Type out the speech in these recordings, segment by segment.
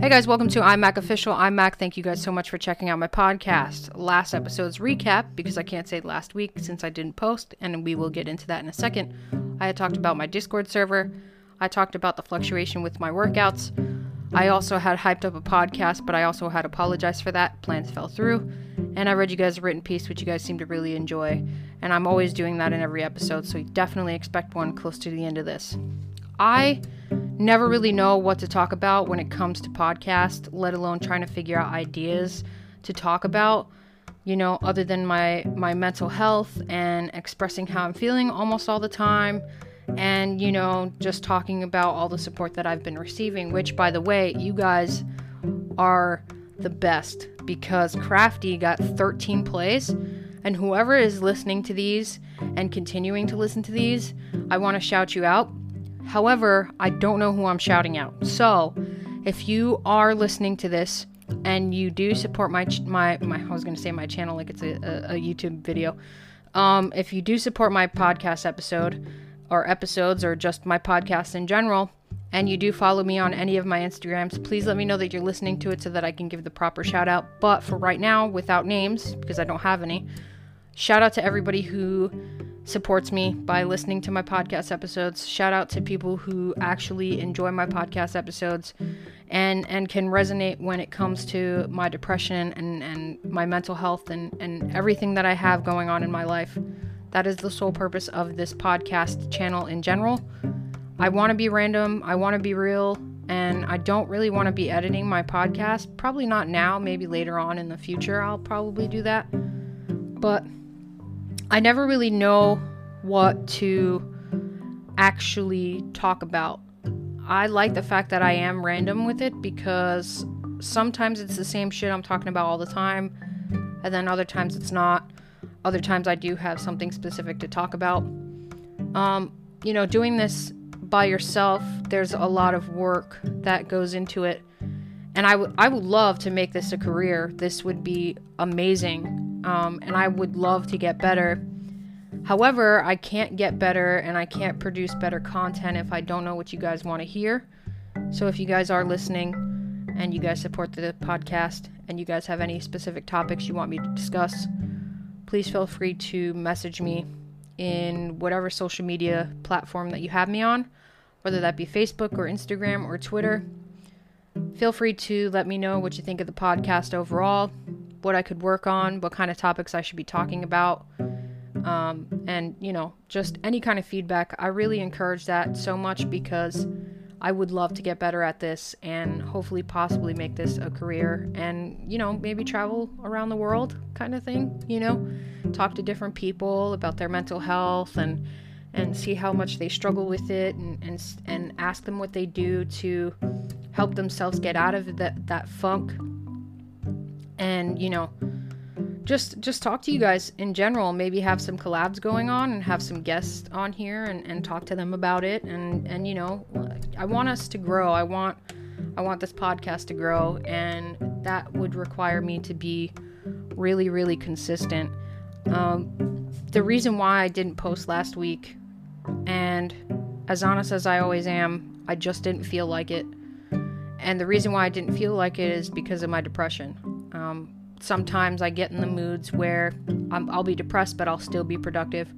Hey guys, welcome to I'm Official. I'm Mac. Thank you guys so much for checking out my podcast. Last episode's recap, because I can't say last week since I didn't post, and we will get into that in a second. I had talked about my Discord server. I talked about the fluctuation with my workouts. I also had hyped up a podcast, but I also had apologized for that. Plans fell through. And I read you guys a written piece, which you guys seem to really enjoy. And I'm always doing that in every episode, so you definitely expect one close to the end of this. I never really know what to talk about when it comes to podcast, let alone trying to figure out ideas to talk about, you know, other than my my mental health and expressing how I'm feeling almost all the time and you know, just talking about all the support that I've been receiving, which by the way, you guys are the best because Crafty got 13 plays and whoever is listening to these and continuing to listen to these, I want to shout you out However, I don't know who I'm shouting out. So, if you are listening to this and you do support my ch- my my I was going to say my channel like it's a, a, a YouTube video. Um, if you do support my podcast episode or episodes or just my podcast in general, and you do follow me on any of my Instagrams, please let me know that you're listening to it so that I can give the proper shout out. But for right now, without names, because I don't have any, shout out to everybody who supports me by listening to my podcast episodes. Shout out to people who actually enjoy my podcast episodes and and can resonate when it comes to my depression and, and my mental health and, and everything that I have going on in my life. That is the sole purpose of this podcast channel in general. I want to be random, I want to be real, and I don't really want to be editing my podcast. Probably not now, maybe later on in the future I'll probably do that. But I never really know what to actually talk about. I like the fact that I am random with it because sometimes it's the same shit I'm talking about all the time, and then other times it's not. Other times I do have something specific to talk about. Um, you know, doing this by yourself, there's a lot of work that goes into it. And I, w- I would love to make this a career. This would be amazing um, and I would love to get better. However, I can't get better and I can't produce better content if I don't know what you guys want to hear. So if you guys are listening and you guys support the podcast and you guys have any specific topics you want me to discuss, please feel free to message me in whatever social media platform that you have me on, whether that be Facebook or Instagram or Twitter. Feel free to let me know what you think of the podcast overall what I could work on, what kind of topics I should be talking about, um, and you know, just any kind of feedback. I really encourage that so much because I would love to get better at this and hopefully, possibly make this a career and you know, maybe travel around the world kind of thing. You know, talk to different people about their mental health and and see how much they struggle with it and and, and ask them what they do to help themselves get out of that that funk and you know just just talk to you guys in general. Maybe have some collabs going on and have some guests on here and, and talk to them about it. And and you know i want us to grow. I want i want this podcast to grow. And that would require me to be really really consistent. Um, the reason why i didn't post last week and as honest as i always am i just didn't feel like it. And the reason why i didn't feel like it is because of my depression um, sometimes I get in the moods where i will be depressed, but I'll still be productive.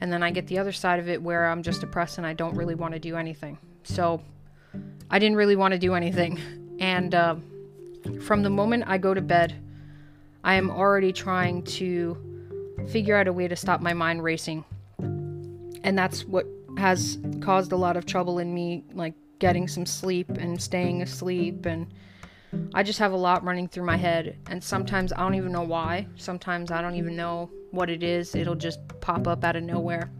And then I get the other side of it where I'm just depressed and I don't really want to do anything. So I didn't really want to do anything. And uh, from the moment I go to bed, I am already trying to figure out a way to stop my mind racing. And that's what has caused a lot of trouble in me, like getting some sleep and staying asleep and I just have a lot running through my head, and sometimes I don't even know why. Sometimes I don't even know what it is. It'll just pop up out of nowhere.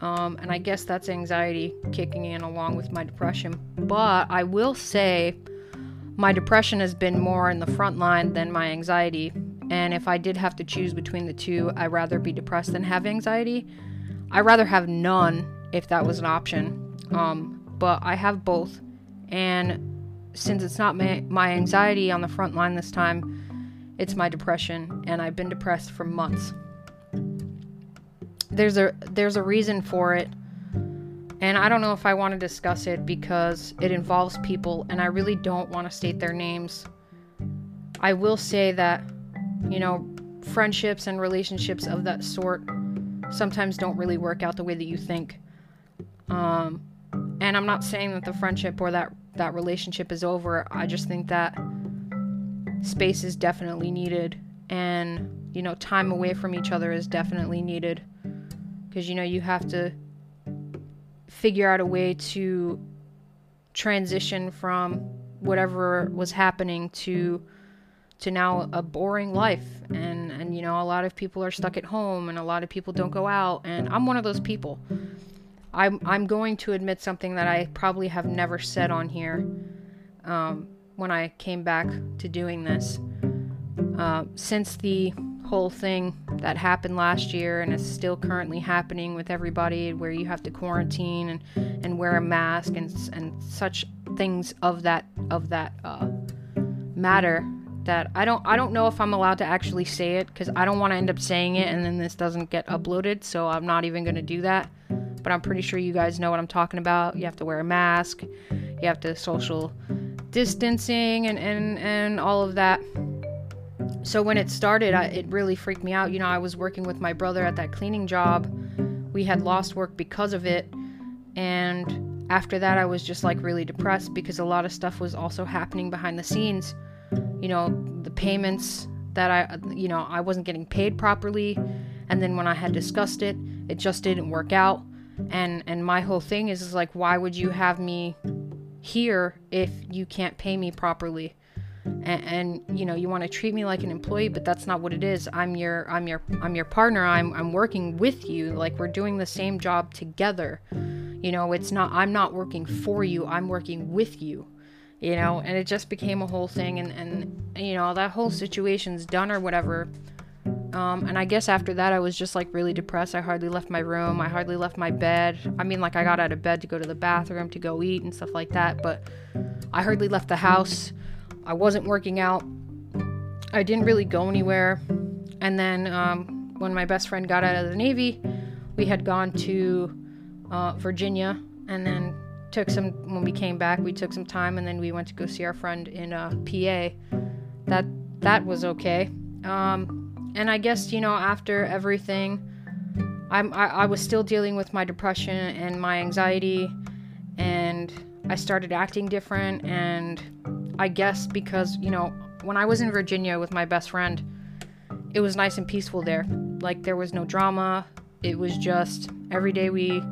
Um, and I guess that's anxiety kicking in along with my depression. But I will say my depression has been more in the front line than my anxiety. And if I did have to choose between the two, I'd rather be depressed than have anxiety. I'd rather have none if that was an option. Um, but I have both. And since it's not my, my anxiety on the front line this time, it's my depression, and I've been depressed for months. There's a there's a reason for it, And I don't know if I want to discuss it because it involves people and I really don't want to state their names. I will say that, you know, friendships and relationships of that sort sometimes don't really work out the way that you think. Um, and I'm not saying that the friendship or that that relationship is over. I just think that space is definitely needed and you know time away from each other is definitely needed because you know you have to figure out a way to transition from whatever was happening to to now a boring life and and you know a lot of people are stuck at home and a lot of people don't go out and I'm one of those people. I'm I'm going to admit something that I probably have never said on here um, when I came back to doing this. Uh, since the whole thing that happened last year and is still currently happening with everybody where you have to quarantine and, and wear a mask and, and such things of that of that uh, matter that I don't I don't know if I'm allowed to actually say it because I don't want to end up saying it and then this doesn't get uploaded so I'm not even gonna do that but I'm pretty sure you guys know what I'm talking about you have to wear a mask you have to social distancing and and, and all of that so when it started, I, it really freaked me out. You know, I was working with my brother at that cleaning job. We had lost work because of it. And after that, I was just like really depressed because a lot of stuff was also happening behind the scenes. You know, the payments that I, you know, I wasn't getting paid properly. And then when I had discussed it, it just didn't work out. And and my whole thing is, is like, why would you have me here if you can't pay me properly? and, and, you know you want to treat me like an employee but that's not what it is. I'm your i'm your i'm your partner. I'm i'm working with you. Like we're doing the same job together. You know it's not i'm not working for you. I'm working with you. You know and it just became a whole thing. And and you know that whole situation's done or whatever um, and I guess after that, I was just like really depressed. I hardly left my room. I hardly left my bed. I mean, like, I got out of bed to go to the bathroom to go eat and stuff like that, but I hardly left the house. I wasn't working out. I didn't really go anywhere. And then um, when my best friend got out of the Navy, we had gone to uh, Virginia and then took some, when we came back, we took some time and then we went to go see our friend in uh, PA. That, that was okay. Um, and I guess, you know, after everything, I'm, I, I was still dealing with my depression and my anxiety and I started acting different and I guess because, you know, when I was in Virginia with my best friend, it was nice and peaceful there. Like there was no drama. It was just every day we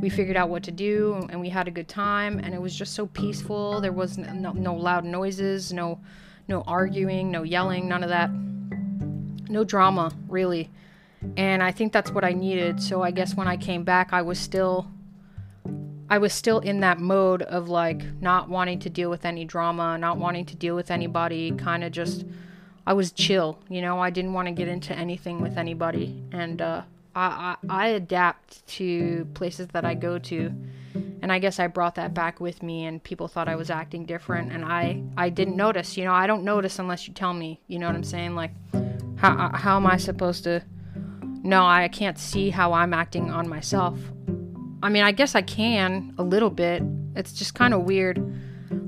we figured out what to do and we had a good time and it was just so peaceful. There was no, no loud noises, no no arguing, no yelling, none of that. No drama, really. And I think that's what I needed. So I guess when I came back, I was still I was still in that mode of like not wanting to deal with any drama, not wanting to deal with anybody, kind of just I was chill, you know, I didn't want to get into anything with anybody and uh, I, I, I adapt to places that I go to and I guess I brought that back with me and people thought I was acting different and I I didn't notice, you know, I don't notice unless you tell me, you know what I'm saying? Like how how am I supposed to no, I can't see how I'm acting on myself I mean, I guess I can a little bit. It's just kind of weird.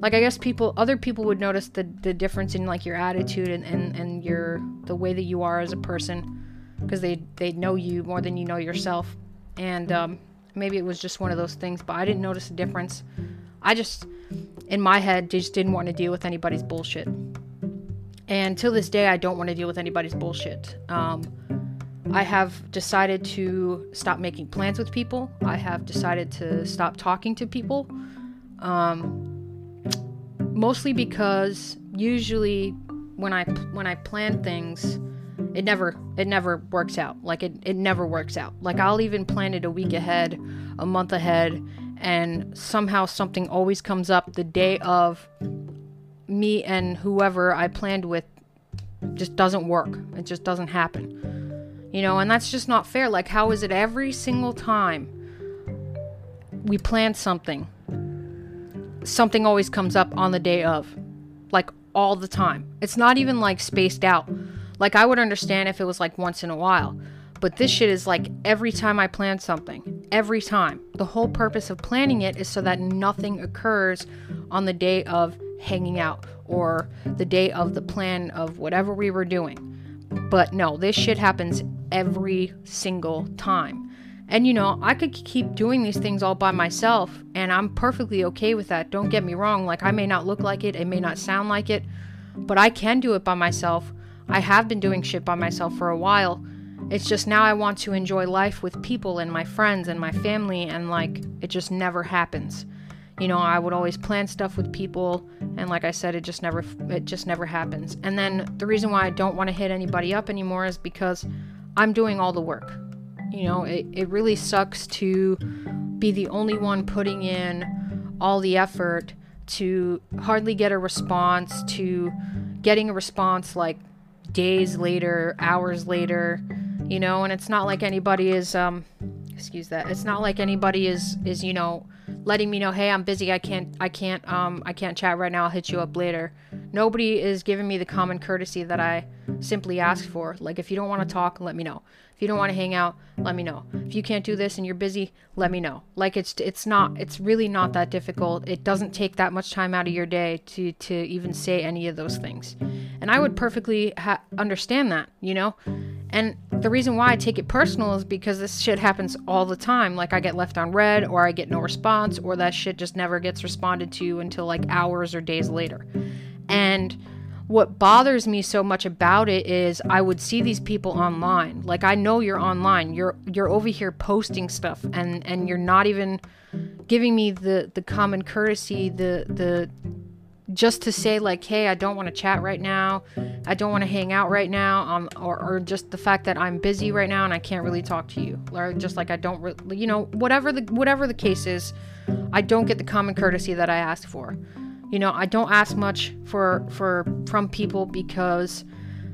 Like I guess people other people would notice the the difference in like your attitude and and, and your the way that you are as a person because they they know you more than you know yourself. And um, maybe it was just one of those things, but I didn't notice a difference. I just in my head just didn't want to deal with anybody's bullshit. And till this day, I don't want to deal with anybody's bullshit. Um, I have decided to stop making plans with people. I have decided to stop talking to people. Um, mostly because usually when I when I plan things, it never it never works out. Like it it never works out. Like I'll even plan it a week ahead, a month ahead, and somehow something always comes up the day of me and whoever I planned with just doesn't work. It just doesn't happen. You know, and that's just not fair. Like, how is it every single time we plan something, something always comes up on the day of? Like, all the time. It's not even like spaced out. Like, I would understand if it was like once in a while. But this shit is like every time I plan something, every time, the whole purpose of planning it is so that nothing occurs on the day of hanging out or the day of the plan of whatever we were doing. But no, this shit happens every single time. And you know, I could keep doing these things all by myself, and I'm perfectly okay with that. Don't get me wrong, like, I may not look like it, it may not sound like it, but I can do it by myself. I have been doing shit by myself for a while. It's just now I want to enjoy life with people and my friends and my family, and like, it just never happens. You know, I would always plan stuff with people, and like I said, it just never, it just never happens. And then the reason why I don't want to hit anybody up anymore is because I'm doing all the work. You know, it, it really sucks to be the only one putting in all the effort to hardly get a response, to getting a response like days later, hours later, you know, and it's not like anybody is um excuse that. It's not like anybody is is, you know, letting me know, "Hey, I'm busy. I can't I can't um I can't chat right now. I'll hit you up later." Nobody is giving me the common courtesy that I simply ask for. Like if you don't want to talk, let me know. If you don't want to hang out, let me know. If you can't do this and you're busy, let me know. Like it's it's not it's really not that difficult. It doesn't take that much time out of your day to to even say any of those things. And I would perfectly ha- understand that, you know? And the reason why I take it personal is because this shit happens all the time. Like I get left on read, or I get no response or that shit just never gets responded to until like hours or days later. And what bothers me so much about it is I would see these people online. Like I know you're online. You're you're over here posting stuff and and you're not even giving me the the common courtesy, the the just to say like, hey, I don't want to chat right now. I don't want to hang out right now. Um, or, or just the fact that I'm busy right now and I can't really talk to you. Or just like I don't, re- you know, whatever the whatever the case is, I don't get the common courtesy that I asked for. You know, I don't ask much for for from people because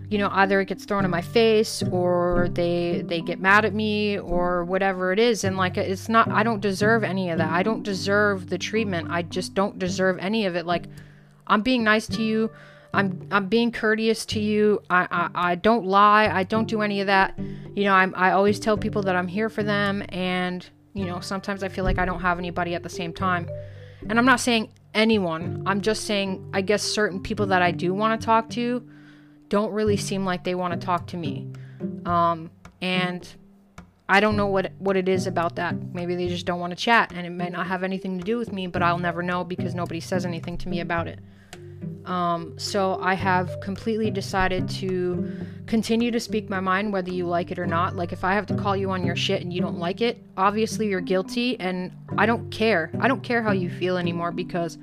you know either it gets thrown in my face or they they get mad at me or whatever it is and like it's not I don't deserve any of that. I don't deserve the treatment. I just don't deserve any of it. Like I'm being nice to you. I'm I'm being courteous to you. I, I, I don't lie. I don't do any of that. You know, I'm I always tell people that I'm here for them and you know, sometimes I feel like I don't have anybody at the same time. And I'm not saying anyone. I'm just saying, I guess certain people that I do want to talk to don't really seem like they want to talk to me. Um, and I don't know what what it is about that. Maybe they just don't want to chat, and it might not have anything to do with me. But I'll never know because nobody says anything to me about it. Um, so I have completely decided to continue to speak my mind, whether you like it or not. Like if I have to call you on your shit and you don't like it, obviously you're guilty, and I don't care. I don't care how you feel anymore because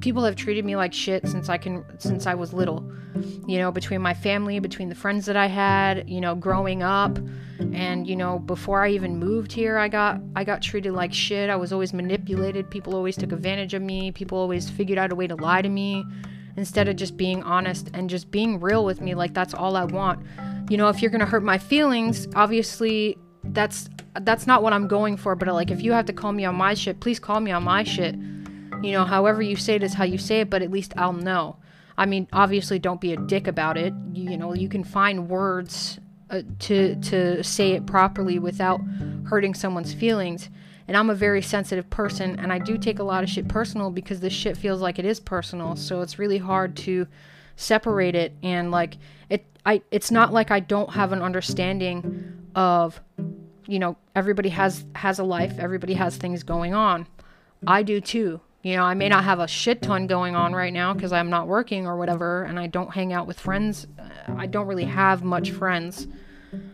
people have treated me like shit since I can since I was little. You know, between my family, between the friends that I had, you know, growing up, and you know, before I even moved here, I got I got treated like shit. I was always manipulated. People always took advantage of me. People always figured out a way to lie to me instead of just being honest and just being real with me like that's all I want. You know, if you're going to hurt my feelings, obviously that's that's not what I'm going for, but like if you have to call me on my shit, please call me on my shit. You know, however you say it is how you say it, but at least I'll know. I mean, obviously don't be a dick about it. You, you know, you can find words uh, to to say it properly without hurting someone's feelings. And I'm a very sensitive person, and I do take a lot of shit personal because this shit feels like it is personal. So it's really hard to separate it. And like it, I it's not like I don't have an understanding of, you know, everybody has has a life, everybody has things going on. I do too. You know, I may not have a shit ton going on right now because I'm not working or whatever, and I don't hang out with friends. Uh, I don't really have much friends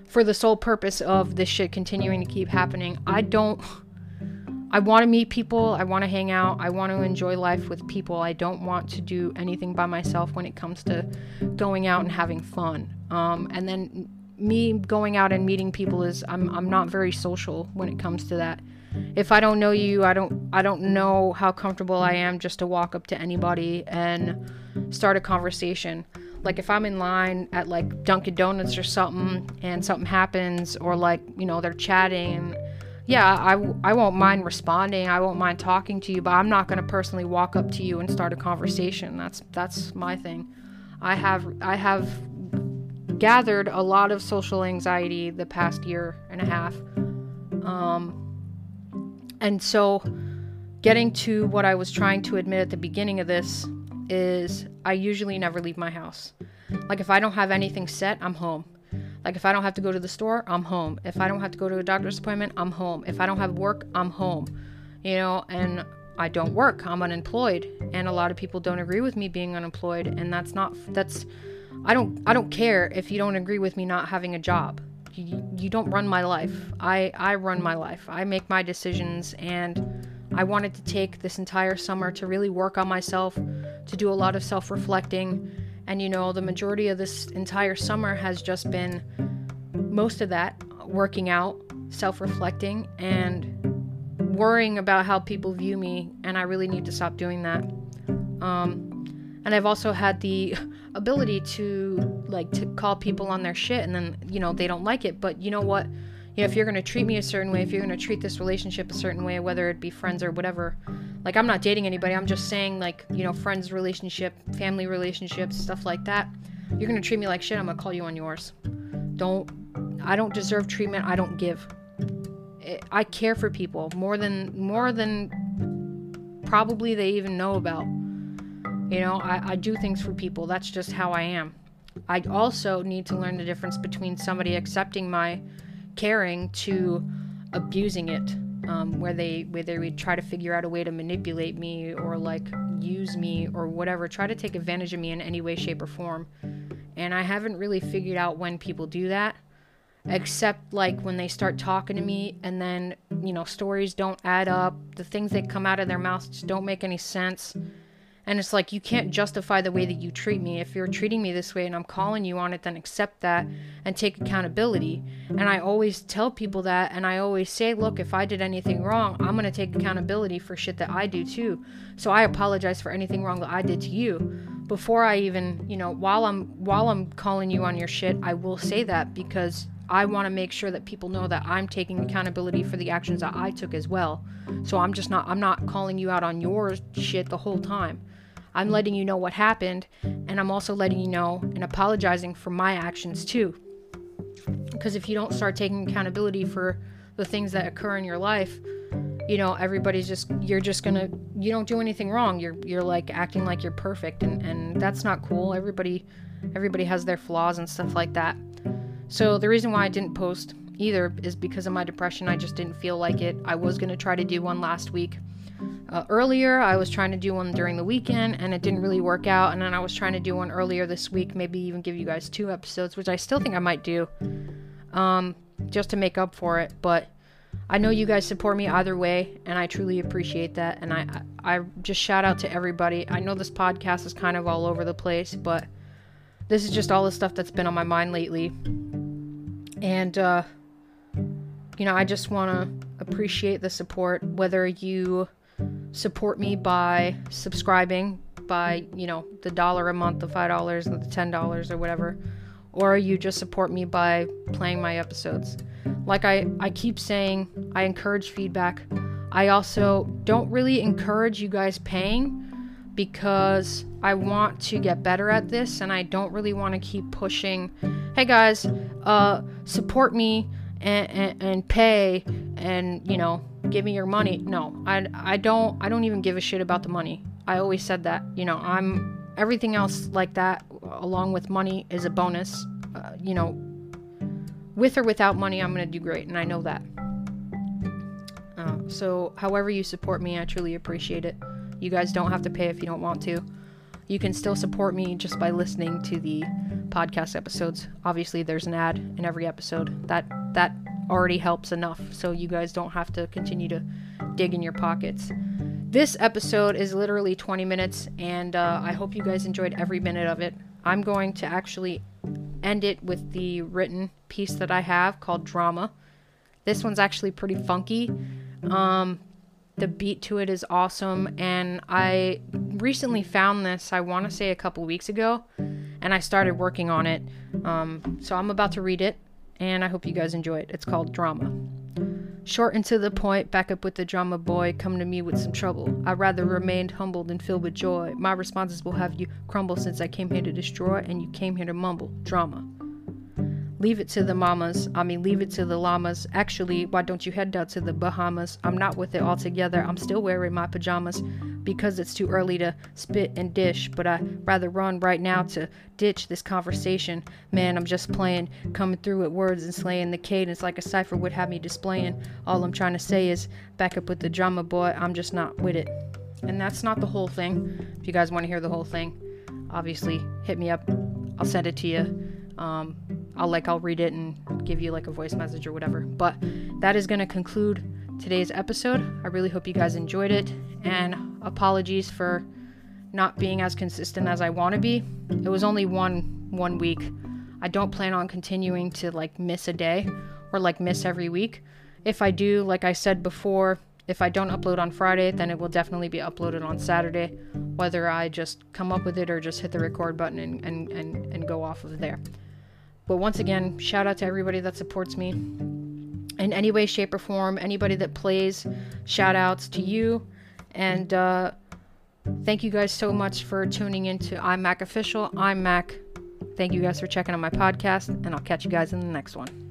for the sole purpose of this shit continuing to keep happening. I don't I want to meet people. I want to hang out. I want to enjoy life with people. I don't want to do anything by myself when it comes to going out and having fun. Um, and then me going out and meeting people is I'm I'm not very social when it comes to that. If I don't know you, I don't I don't know how comfortable I am just to walk up to anybody and start a conversation. Like if I'm in line at like Dunkin' Donuts or something and something happens or like, you know, they're chatting and yeah, I, I won't mind responding. I won't mind talking to you, but I'm not going to personally walk up to you and start a conversation. That's that's my thing. I have I have gathered a lot of social anxiety the past year and a half. Um, And so, getting to what I was trying to admit at the beginning of this is I usually never leave my house. Like, if I don't have anything set, I'm home. Like, if I don't have to go to the store, I'm home. If I don't have to go to a doctor's appointment, I'm home. If I don't have work, I'm home. You know, and I don't work. I'm unemployed. And a lot of people don't agree with me being unemployed. And that's not, that's, I don't, I don't care if you don't agree with me not having a job. You, you don't run my life. I, I run my life. I make my decisions and I wanted to take this entire summer to really work on myself, to do a lot of self reflecting. And you know, the majority of this entire summer has just been most of that working out, self reflecting, and worrying about how people view me. And I really need to stop doing that. Um, and I've also had the ability to like to call people on their shit and then you know they don't like it but you know what you know, if you're going to treat me a certain way, if you're going to treat this relationship a certain way, whether it be friends or whatever, like I'm not dating anybody, I'm just saying, like, you know, friends relationship, family relationships, stuff like that. You're to treat me like shit, I'm to call you on yours. Don't, I don't deserve treatment, I don't give. I care for people more than, more than probably they even know about. You know, I, I do things for people. That's just how I am. I also need to learn the difference between somebody accepting my caring to abusing it um, where they where they would try to figure out a way to manipulate me or like use me or whatever try to take advantage of me in any way shape or form. And i haven't really figured out when people do that except like when they start talking to me and then you know stories don't add up. The things that come out of their mouths just don't make any sense and it's like, you can't justify the way that you treat me. If you're treating me this way and I'm calling you on it, then accept that and take accountability. And I always tell people that. And I always say, look, if I did anything wrong, I'm going to take accountability for shit that I do too. So I apologize for anything wrong that I did to you. Before I even, you know, while I'm while I'm calling you on your shit, I will say that because I want to make sure that people know that I'm taking accountability for the actions that I took as well. So I'm just not I'm not calling you out on your shit the whole time. I'm letting you know what happened, and I'm also letting you know and apologizing for my actions too. Because if you don't start taking accountability for the things that occur in your life, you know, everybody's just you're just gonna you don't do anything wrong. You're you're like acting like you're perfect and, and that's not cool. Everybody everybody has their flaws and stuff like that. So the reason why I didn't post either is because of my depression. I just didn't feel like it. I was gonna try to do one last week uh, earlier. I was trying to do one during the weekend and it didn't really work out. And then I was trying to do one earlier this week, maybe even give you guys two episodes, which I still think I might do um, just to make up for it. But I know you guys support me either way, and I truly appreciate that. And I, I just shout out to everybody. I know this podcast is kind of all over the place, but this is just all the stuff that's been on my mind lately. And, uh, you know, I just want to appreciate the support, whether you support me by subscribing by, you know, the dollar a month, the $5, the $10 or whatever, or you just support me by playing my episodes. Like I, I keep saying, I encourage feedback. I also don't really encourage you guys paying because I want to get better at this and I don't really want to keep pushing, hey guys, uh, support me and, and, and pay and, you know, give me your money. No, I, I don't I don't even give a shit about the money. I always said that. You know, I'm everything else like that along with money is a bonus. Uh, you know, with or without money, I'm gonna do great, and I know that. Uh, so, however you support me, I truly appreciate it. You guys don't have to pay if you don't want to. You can still support me just by listening to the podcast episodes. Obviously, there's an ad in every episode. That that already helps enough so you guys don't have to continue to dig in your pockets. This episode is literally 20 minutes, and uh, I hope you guys enjoyed every minute of it. I'm going to actually end it with the written piece that I have called Drama. This one's actually pretty funky. Um, the beat to it is awesome, and I recently found this, I want to say a couple weeks ago, and I started working on it. Um, so I'm about to read it and I hope you guys enjoy it. It's called mm. Drama. Short and to the point, back up with the drama boy, come to me with some trouble. I rather remained humbled and filled with joy. My responses will have you crumble since I came here to destroy and you came here to mumble. Drama. Leave it to the mamas. I mean, leave it to the llamas. Actually, why don't you head down to the Bahamas? I'm not with it altogether. I'm still wearing my pajamas because it's too early to spit and dish, but I'd rather run right now to ditch this conversation. Man, I'm just playing, coming through with words and slaying the cadence like a cipher would have me displaying. All I'm trying to say is back up with the drama, boy. I'm just not with it. And that's not the whole thing. If you guys want to hear the whole thing, obviously hit me up. I'll send it to you. Um, I'll like I'll read it and give you like a voice message or whatever. But that is going to conclude today's episode. I really hope you guys enjoyed it and apologies for not being as consistent as I want to be. It was only one one week. I don't plan on continuing to like miss a day or like miss every week. If I do, like I said before, if I don't upload on Friday, then it will definitely be uploaded on Saturday, whether I just come up with it or just hit the record button and, and, and, and go off of there. But once again, shout out to everybody that supports me in any way, shape, or form. Anybody that plays, shout outs to you. And uh, thank you guys so much for tuning into I'm Mac Official. I'm Mac. Thank you guys for checking out my podcast, and I'll catch you guys in the next one.